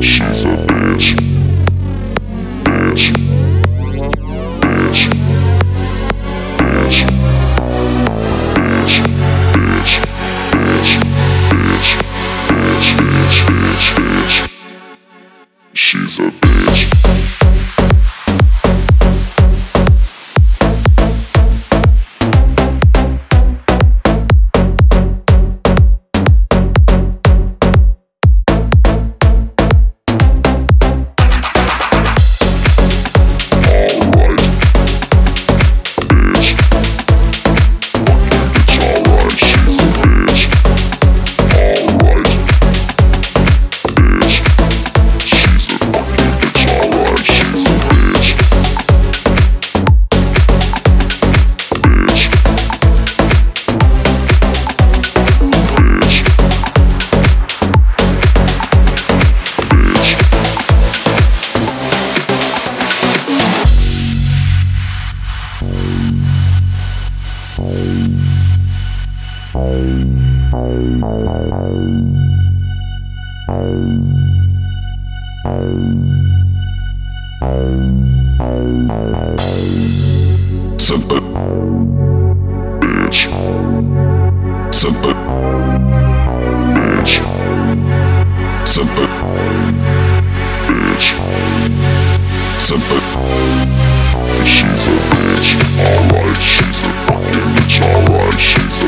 She's a bitch. Bitch. Simple. Uh, bitch. Simple. Uh, bitch. Simple. Uh, bitch. Simple. She's a bitch. Alright. She's a fucking bitch. Alright. She's a.